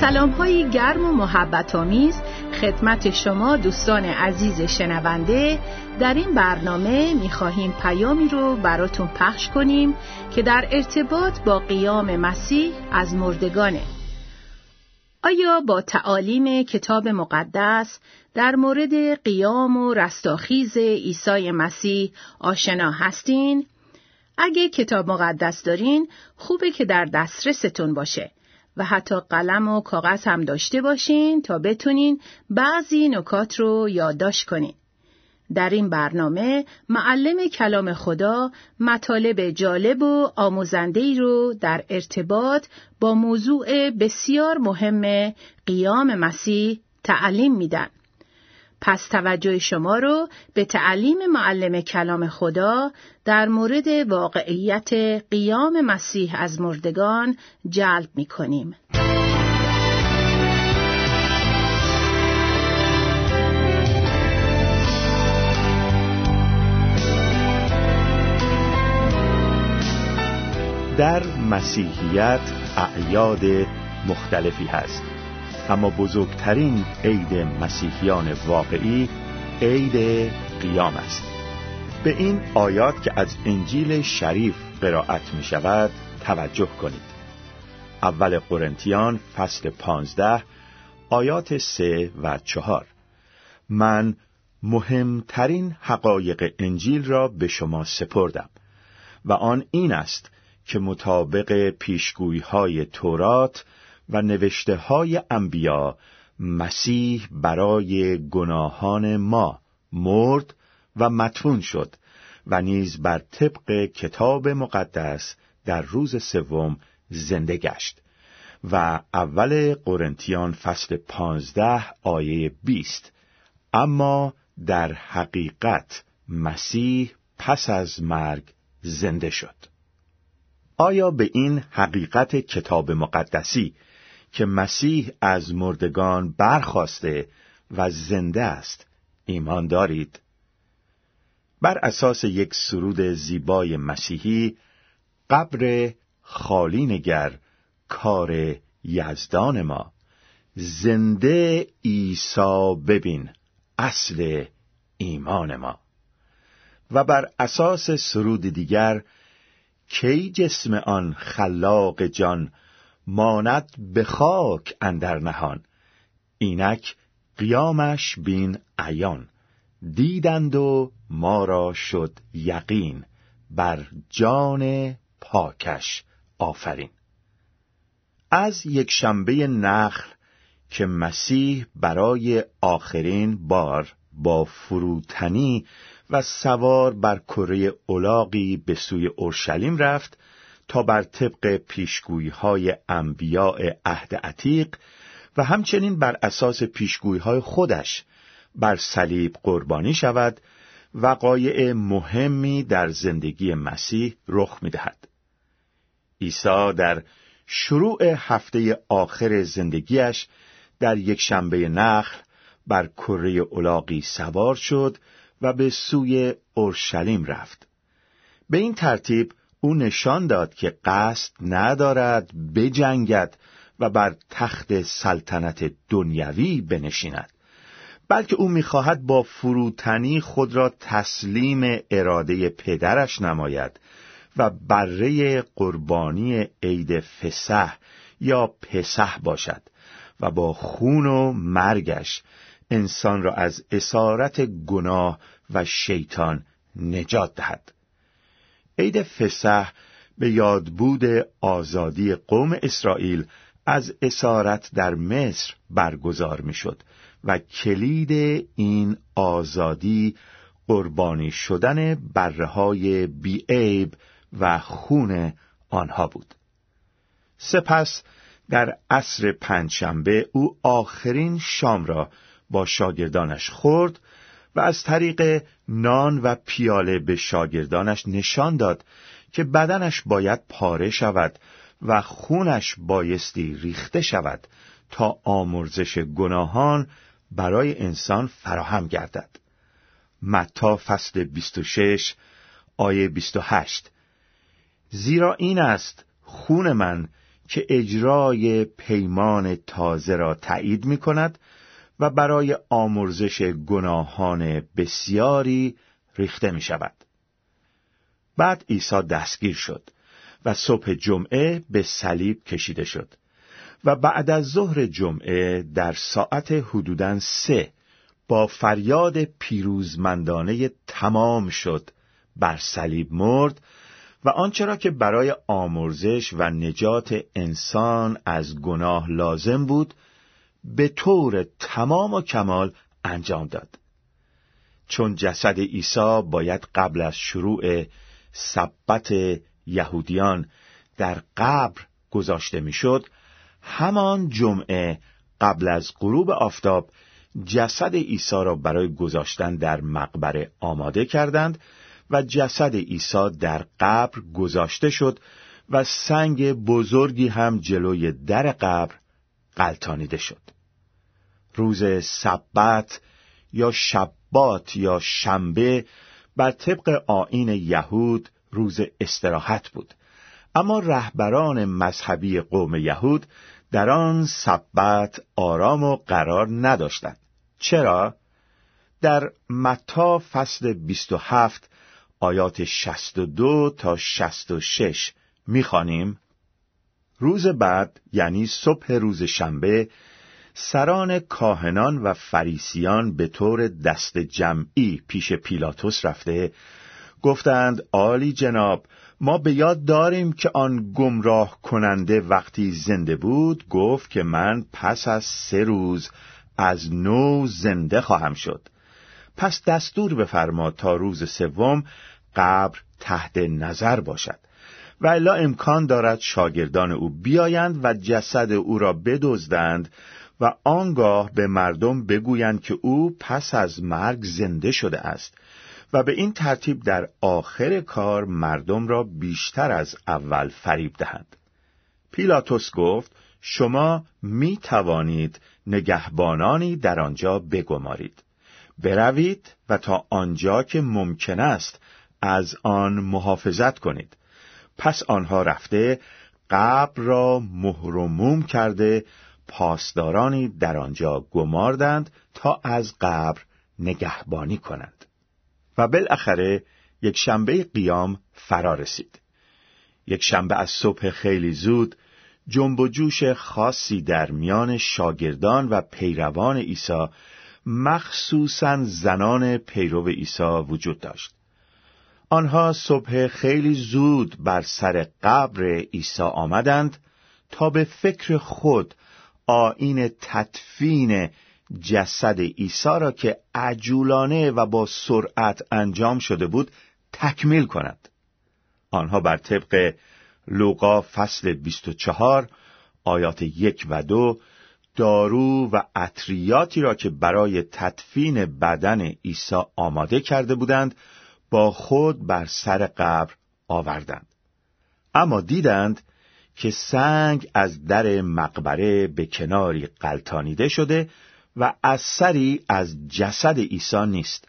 سلام های گرم و محبت آمیز خدمت شما دوستان عزیز شنونده در این برنامه می‌خواهیم پیامی رو براتون پخش کنیم که در ارتباط با قیام مسیح از مردگانه آیا با تعالیم کتاب مقدس در مورد قیام و رستاخیز عیسی مسیح آشنا هستین؟ اگه کتاب مقدس دارین خوبه که در دسترستون باشه و حتی قلم و کاغذ هم داشته باشین تا بتونین بعضی نکات رو یادداشت کنین. در این برنامه معلم کلام خدا مطالب جالب و آموزنده رو در ارتباط با موضوع بسیار مهم قیام مسیح تعلیم میدن. پس توجه شما رو به تعلیم معلم کلام خدا در مورد واقعیت قیام مسیح از مردگان جلب می کنیم. در مسیحیت اعیاد مختلفی هست اما بزرگترین عید مسیحیان واقعی عید قیام است. به این آیات که از انجیل شریف قرائت می شود توجه کنید. اول قرنتیان فصل پانزده آیات سه و چهار. من مهمترین حقایق انجیل را به شما سپردم و آن این است که مطابق پیشگویی های تورات و نوشته های انبیا مسیح برای گناهان ما مرد و متون شد و نیز بر طبق کتاب مقدس در روز سوم زنده گشت و اول قرنتیان فصل پانزده آیه بیست. اما در حقیقت مسیح پس از مرگ زنده شد. آیا به این حقیقت کتاب مقدسی که مسیح از مردگان برخواسته و زنده است. ایمان دارید؟ بر اساس یک سرود زیبای مسیحی قبر خالی نگر کار یزدان ما. زنده عیسی ببین اصل ایمان ما. و بر اساس سرود دیگر کی جسم آن خلاق جان ماند به خاک اندر نهان. اینک قیامش بین عیان. دیدند و ما را شد یقین. بر جان پاکش آفرین. از یک شنبه نخل که مسیح برای آخرین بار با فروتنی و سوار بر کره اولاقی به سوی اورشلیم رفت تا بر طبق پیشگویی های انبیاء عهد عتیق و همچنین بر اساس پیشگویی های خودش بر صلیب قربانی شود وقایع مهمی در زندگی مسیح رخ می‌دهد. عیسی در شروع هفته آخر زندگیش در یک شنبه نخل بر کره اولاقی سوار شد و به سوی اورشلیم رفت. به این ترتیب او نشان داد که قصد ندارد بجنگد و بر تخت سلطنت دنیوی بنشیند بلکه او می‌خواهد با فروتنی خود را تسلیم اراده پدرش نماید و بره قربانی عید فسح یا پسح باشد و با خون و مرگش انسان را از اسارت گناه و شیطان نجات دهد. عید فسح به یادبود آزادی قوم اسرائیل از اسارت در مصر برگزار می‌شد و کلید این آزادی قربانی شدن بره های بیعیب و خون آنها بود. سپس در عصر پنجشنبه او آخرین شام را با شاگردانش خورد و از طریق نان و پیاله به شاگردانش نشان داد که بدنش باید پاره شود و خونش بایستی ریخته شود تا آمرزش گناهان برای انسان فراهم گردد. متا فصل 26 آیه 28 زیرا این است خون من که اجرای پیمان تازه را تایید می کند و برای آمرزش گناهان بسیاری ریخته می شود. بعد عیسی دستگیر شد و صبح جمعه به صلیب کشیده شد و بعد از ظهر جمعه در ساعت حدوداً سه با فریاد پیروزمندانه تمام شد بر صلیب مرد و آنچه را که برای آمرزش و نجات انسان از گناه لازم بود به طور تمام و کمال انجام داد. چون جسد عیسی باید قبل از شروع سبت یهودیان در قبر گذاشته می‌شد همان جمعه قبل از غروب آفتاب جسد عیسی را برای گذاشتن در مقبره آماده کردند و جسد عیسی در قبر گذاشته شد و سنگ بزرگی هم جلوی در قبر قلتانیده شد. روز سبت یا شبات یا شنبه بر طبق آین یهود روز استراحت بود. اما رهبران مذهبی قوم یهود در آن سبت آرام و قرار نداشتند. چرا؟ در متا فصل 27 آیات 62 تا 66 می‌خوانیم. روز بعد یعنی صبح روز شنبه سران کاهنان و فریسیان به طور دست جمعی پیش پیلاتوس رفته گفتند آلی جناب ما به یاد داریم که آن گمراه کننده وقتی زنده بود گفت که من پس از سه روز از نو زنده خواهم شد. پس دستور بفرما تا روز سوم قبر تحت نظر باشد و الا امکان دارد شاگردان او بیایند و جسد او را بدزدند و آنگاه به مردم بگویند که او پس از مرگ زنده شده است و به این ترتیب در آخر کار مردم را بیشتر از اول فریب دهند. پیلاتوس گفت شما می توانید نگهبانانی در آنجا بگمارید. بروید و تا آنجا که ممکن است از آن محافظت کنید. پس آنها رفته قبر را مهرموم کرده پاسدارانی در آنجا گماردند تا از قبر نگهبانی کنند. و بالاخره یک شنبه قیام فرا رسید. یک شنبه از صبح خیلی زود جنب و جوش خاصی در میان شاگردان و پیروان عیسی مخصوصا زنان پیرو عیسی وجود داشت. آنها صبح خیلی زود بر سر قبر عیسی آمدند تا به فکر خود آین تدفین جسد عیسی را که عجولانه و با سرعت انجام شده بود تکمیل کند. آنها بر طبق لوقا فصل 24 آیات یک و دو دارو و عطریاتی را که برای تدفین بدن عیسی آماده کرده بودند با خود بر سر قبر آوردند. اما دیدند که سنگ از در مقبره به کناری قلتانیده شده و اثری از جسد عیسی نیست.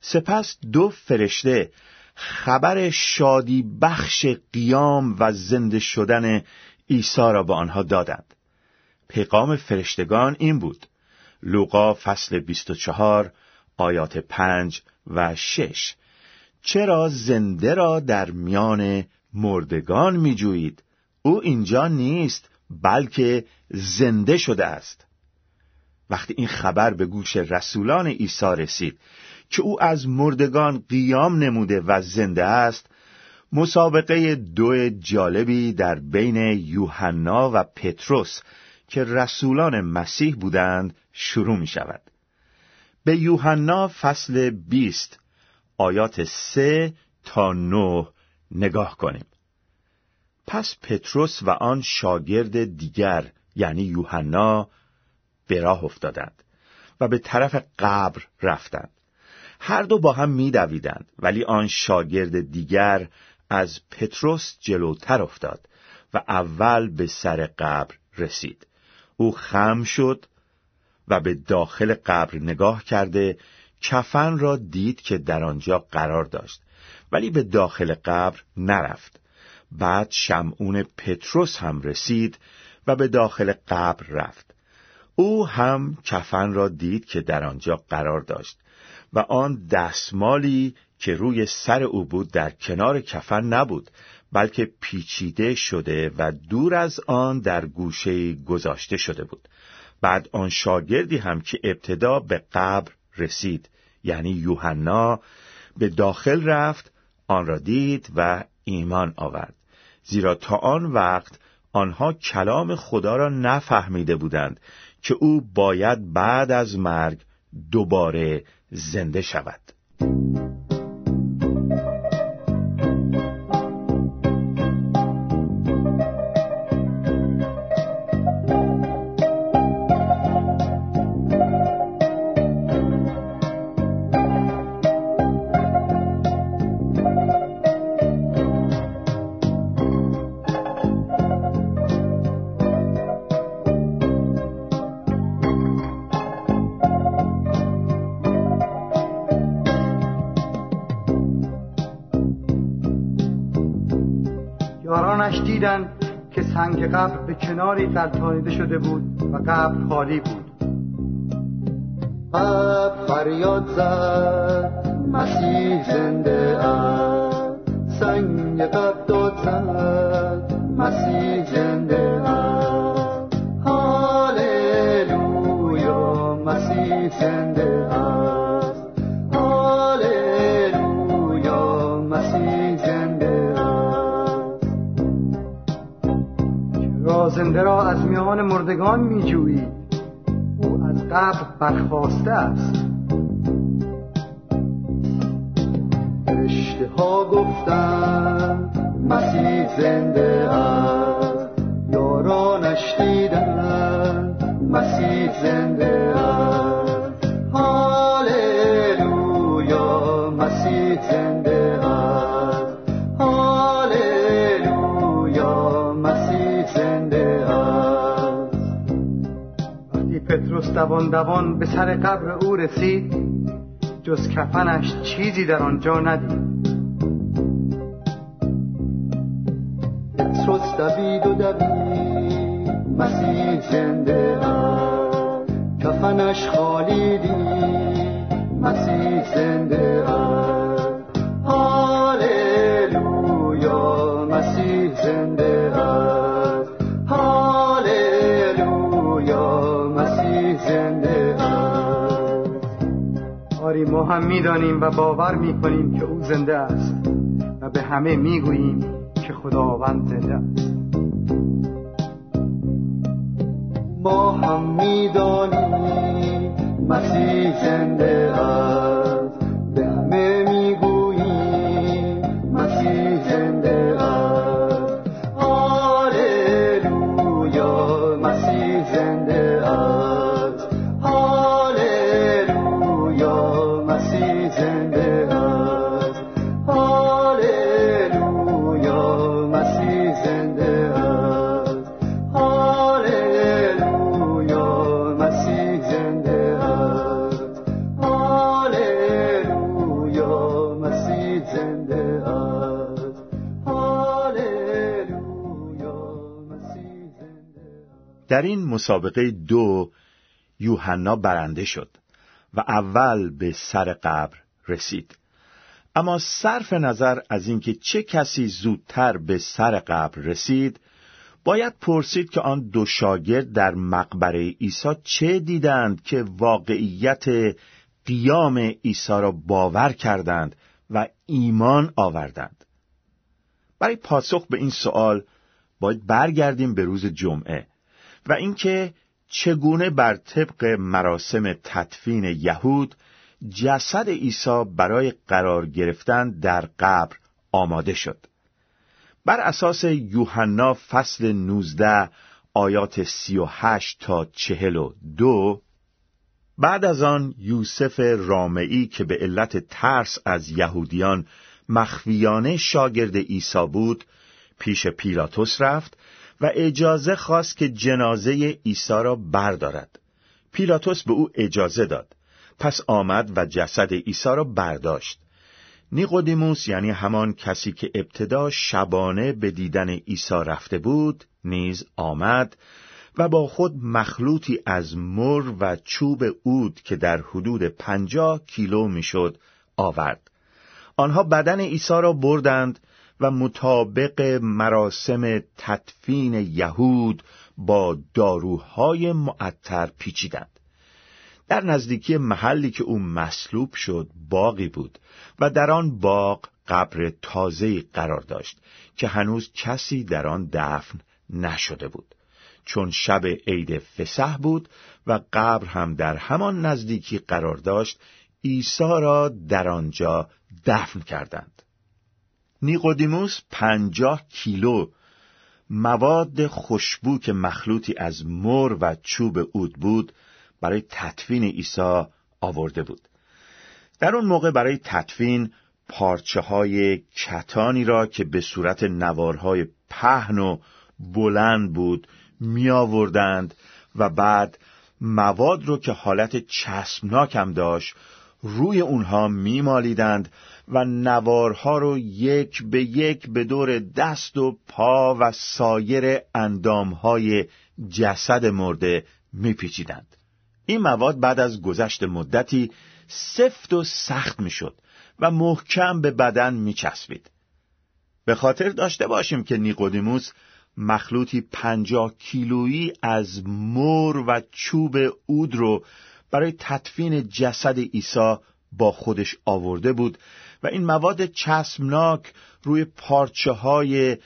سپس دو فرشته خبر شادی بخش قیام و زنده شدن عیسی را به آنها دادند. پیغام فرشتگان این بود. لوقا فصل 24 آیات 5 و 6 چرا زنده را در میان مردگان میجویید؟ او اینجا نیست بلکه زنده شده است وقتی این خبر به گوش رسولان عیسی رسید که او از مردگان قیام نموده و زنده است مسابقه دو جالبی در بین یوحنا و پتروس که رسولان مسیح بودند شروع می شود. به یوحنا فصل 20 آیات سه تا نه نگاه کنیم. پس پتروس و آن شاگرد دیگر یعنی یوحنا به راه افتادند و به طرف قبر رفتند. هر دو با هم میدویدند ولی آن شاگرد دیگر از پتروس جلوتر افتاد و اول به سر قبر رسید. او خم شد و به داخل قبر نگاه کرده کفن را دید که در آنجا قرار داشت ولی به داخل قبر نرفت بعد شمعون پتروس هم رسید و به داخل قبر رفت. او هم کفن را دید که در آنجا قرار داشت و آن دستمالی که روی سر او بود در کنار کفن نبود بلکه پیچیده شده و دور از آن در گوشه گذاشته شده بود. بعد آن شاگردی هم که ابتدا به قبر رسید یعنی یوحنا به داخل رفت آن را دید و ایمان آورد. زیرا تا آن وقت آنها کلام خدا را نفهمیده بودند که او باید بعد از مرگ دوباره زنده شود. کناری قلتانیده شده بود و قبر خالی بود. قبر فریاد زد مسیح زنده است. سنگ قبر داد زد مسیح زنده است. هاللویا مسیح زنده از میان مردگان میجویی. او از قبر برخواسته است. فرشته ها گفتن مسیح زنده است. دوان دوان به سر قبر او رسید. جز کفنش چیزی در آنجا ندید. پتروس دوید و دوید مسیح زنده کفنش خالی دید مسیح زنده هاللویا مسیح زنده ما هم می‌دانیم و باور می‌کنیم که او زنده است و به همه می‌گوییم که خداوند زنده است. ما هم می‌دانیم مسیح زنده است. مسابقه دو یوحنا برنده شد و اول به سر قبر رسید. اما صرف نظر از اینکه چه کسی زودتر به سر قبر رسید باید پرسید که آن دو شاگرد در مقبره عیسی چه دیدند که واقعیت قیام عیسی را باور کردند و ایمان آوردند. برای پاسخ به این سوال باید برگردیم به روز جمعه. و اینکه چگونه بر طبق مراسم تدفین یهود جسد عیسی برای قرار گرفتن در قبر آماده شد. بر اساس یوحنا فصل 19 آیات 38 تا 42 بعد از آن یوسف رامعی که به علت ترس از یهودیان مخفیانه شاگرد عیسی بود پیش پیلاتوس رفت و اجازه خواست که جنازه عیسی را بردارد. پیلاتوس به او اجازه داد. پس آمد و جسد عیسی را برداشت. نیقودیموس یعنی همان کسی که ابتدا شبانه به دیدن عیسی رفته بود نیز آمد و با خود مخلوطی از مر و چوب اود که در حدود پنجاه کیلو می‌شد آورد آنها بدن عیسی را بردند و مطابق مراسم تدفین یهود با داروهای معطر پیچیدند. در نزدیکی محلی که او مصلوب شد باقی بود و در آن باغ قبر تازه قرار داشت که هنوز کسی در آن دفن نشده بود. چون شب عید فسح بود و قبر هم در همان نزدیکی قرار داشت عیسی را در آنجا دفن کردند. نیقودیموس پنجاه کیلو مواد خوشبو که مخلوطی از مر و چوب اود بود برای تطفین عیسی آورده بود. در اون موقع برای تطفین پارچه های کتانی را که به صورت نوارهای پهن و بلند بود می آوردند و بعد مواد رو که حالت چسبناک هم داشت روی اونها میمالیدند و نوارها رو یک به یک به دور دست و پا و سایر اندامهای جسد مرده میپیچیدند. این مواد بعد از گذشت مدتی سفت و سخت می‌شد و محکم به بدن میچسبید. به خاطر داشته باشیم که نیقودیموس مخلوطی پنجاه کیلویی از مر و چوب اود رو برای تدفین جسد عیسی با خودش آورده بود و این مواد چسبناک روی پارچه های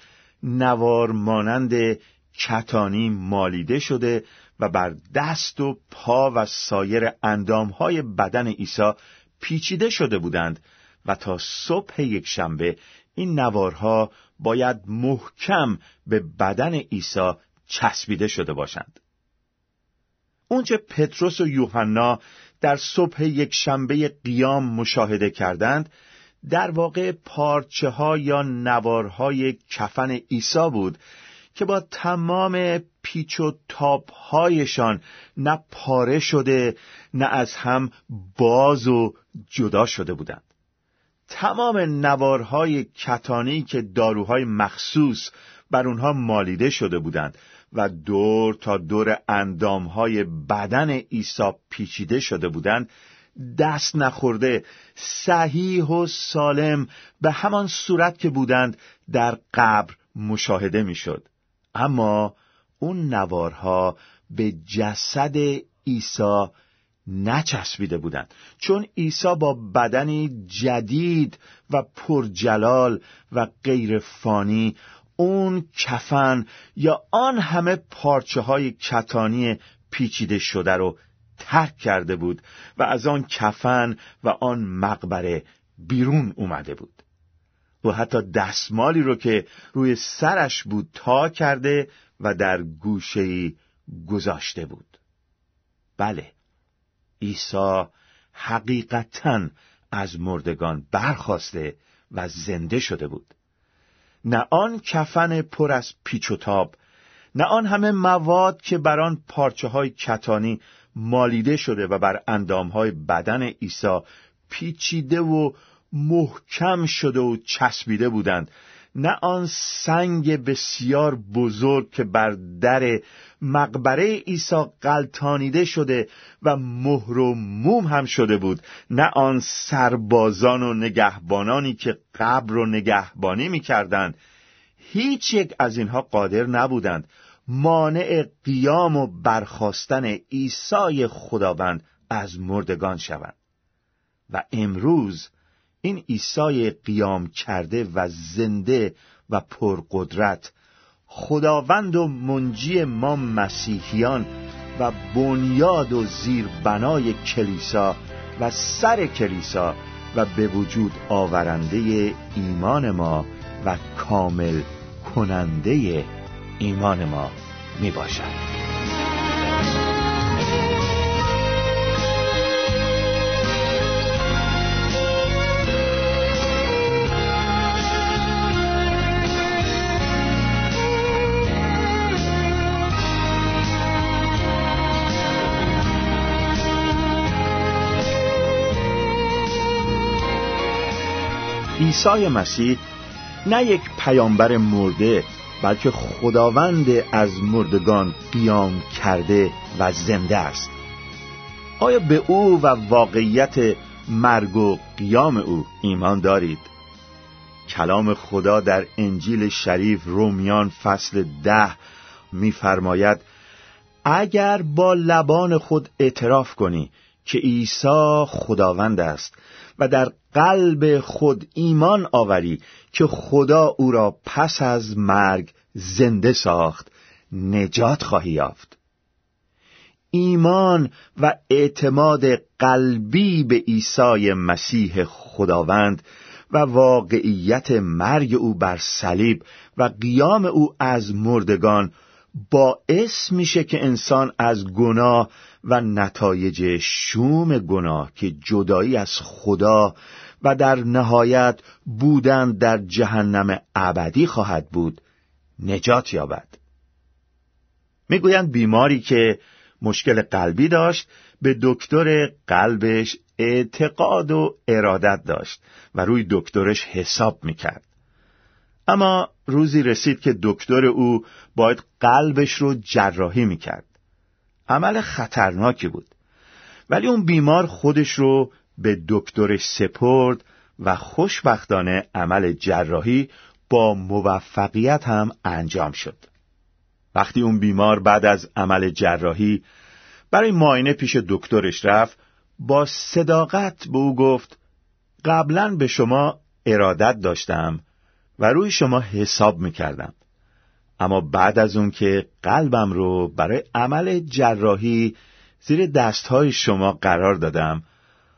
نوار مانند کتانی مالیده شده و بر دست و پا و سایر های بدن عیسی پیچیده شده بودند و تا صبح یک شنبه این نوارها باید محکم به بدن عیسی چسبیده شده باشند. اونچه پتروس و یوحنا در صبح یک شنبه قیام مشاهده کردند در واقع پارچه ها یا نوارهای کفن عیسی بود که با تمام پیچ و تابهایشان نه پاره شده نه از هم باز و جدا شده بودند. تمام نوارهای کتانی که داروهای مخصوص بر اونها مالیده شده بودند و دور تا دور اندامهای بدن عیسی پیچیده شده بودند دست نخورده صحیح و سالم به همان صورت که بودند در قبر مشاهده می‌شد. اما اون نوارها به جسد عیسی نچسبیده بودند. چون عیسی با بدنی جدید و پرجلال و غیر فانی اون کفن یا آن همه پارچه های کتانی پیچیده شده رو ترک کرده بود و از آن کفن و آن مقبره بیرون اومده بود. و حتی دستمالی رو که روی سرش بود تا کرده و در گوشه گذاشته بود. بله عیسی حقیقتا از مردگان برخواسته و زنده شده بود. نه آن کفن پر از پیچ و تاب نه آن همه مواد که بر آن پارچه های کتانی مالیده شده و بر اندام های بدن عیسی پیچیده و محکم شده و چسبیده بودند. نه آن سنگ بسیار بزرگ که بر در مقبره عیسی قلتانیده شده و مهر و موم هم شده بود. نه آن سربازان و نگهبانانی که قبر و نگهبانی می‌کردند. هیچ یک از اینها قادر نبودند. مانع قیام و برخواستن عیسی خداوند از مردگان شوند. و امروز این عیسی قیام کرده و زنده و پرقدرت خداوند و منجی ما مسیحیان و بنیاد و زیربنای کلیسا و سر کلیسا و به وجود آورنده ایمان ما و کامل کننده ایمان ما می باشد عیسی مسیح نه یک پیامبر مرده بلکه خداوند از مردگان قیام کرده و زنده است. آیا به او و واقعیت مرگ و قیام او ایمان دارید؟ کلام خدا در انجیل شریف رومیان فصل ده میفرماید اگر با لبان خود اعتراف کنی که عیسی خداوند است و در قلب خود ایمان آوری که خدا او را پس از مرگ زنده ساخت نجات خواهی یافت. ایمان و اعتماد قلبی به عیسی مسیح خداوند و واقعیت مرگ او بر صلیب و قیام او از مردگان باعث میشه که انسان از گناه و نتایج شوم گناه که جدایی از خدا و در نهایت بودن در جهنم ابدی خواهد بود نجات یابد. می‌گویند بیماری که مشکل قلبی داشت به دکتر قلبش اعتقاد و ارادت داشت و روی دکترش حساب می‌کرد. اما روزی رسید که دکتر او باید قلبش رو جراحی می‌کرد. عمل خطرناکی بود. ولی اون بیمار خودش رو به دکترش سپرد و خوشبختانه عمل جراحی با موفقیت هم انجام شد. وقتی اون بیمار بعد از عمل جراحی برای معاینه پیش دکترش رفت با صداقت به او گفت قبلا به شما ارادت داشتم و روی شما حساب می‌کردم. اما بعد از اون که قلبم رو برای عمل جراحی زیر دستهای شما قرار دادم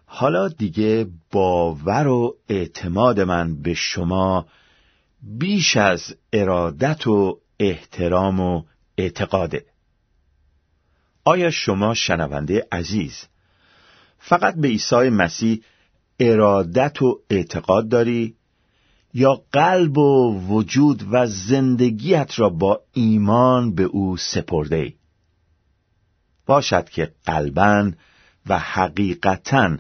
حالا دیگه باور و اعتماد من به شما بیش از ارادت و احترام و اعتقاده. آیا شما شنونده عزیز فقط به عیسی مسیح ارادت و اعتقاد داری؟ یا قلب و وجود و زندگیت را با ایمان به او سپرده ای؟ باشد که قلبا و حقیقتا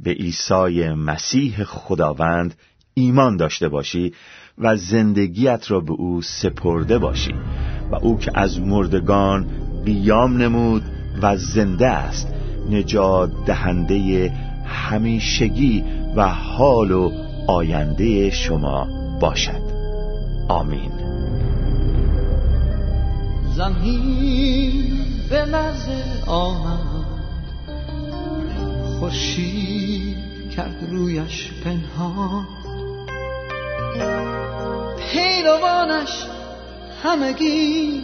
به عیسی مسیح خداوند ایمان داشته باشی و زندگیت را به او سپرده باشی و او که از مردگان قیام نمود و زنده است نجات دهنده همیشگی و حال و آینده شما باشد. آمین. زمین به مزه آمد خورشید کرد رویش پنهان. پیروانش همگی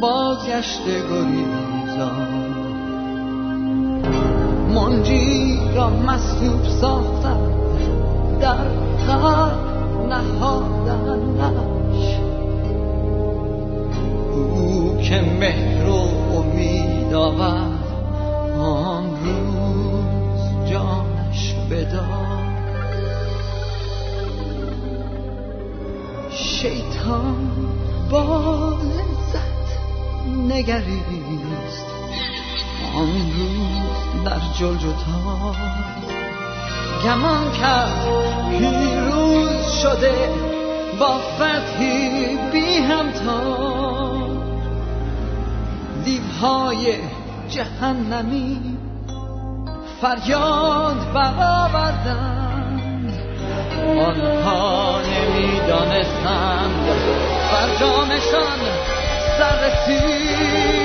بازگشت گریزان. منجی را مصلوب ساختن در قلب نهادنش. او که مهر و امید آورد آن روز جانش بداد. شیطان با لذت نگریست. آن روز در جلجتا گمان کرد پیروز شده با فتحی بی همتا دیوهای جهنمی فریاد برآوردند. آنها نمی‌دانستند فرجامشان سر رسید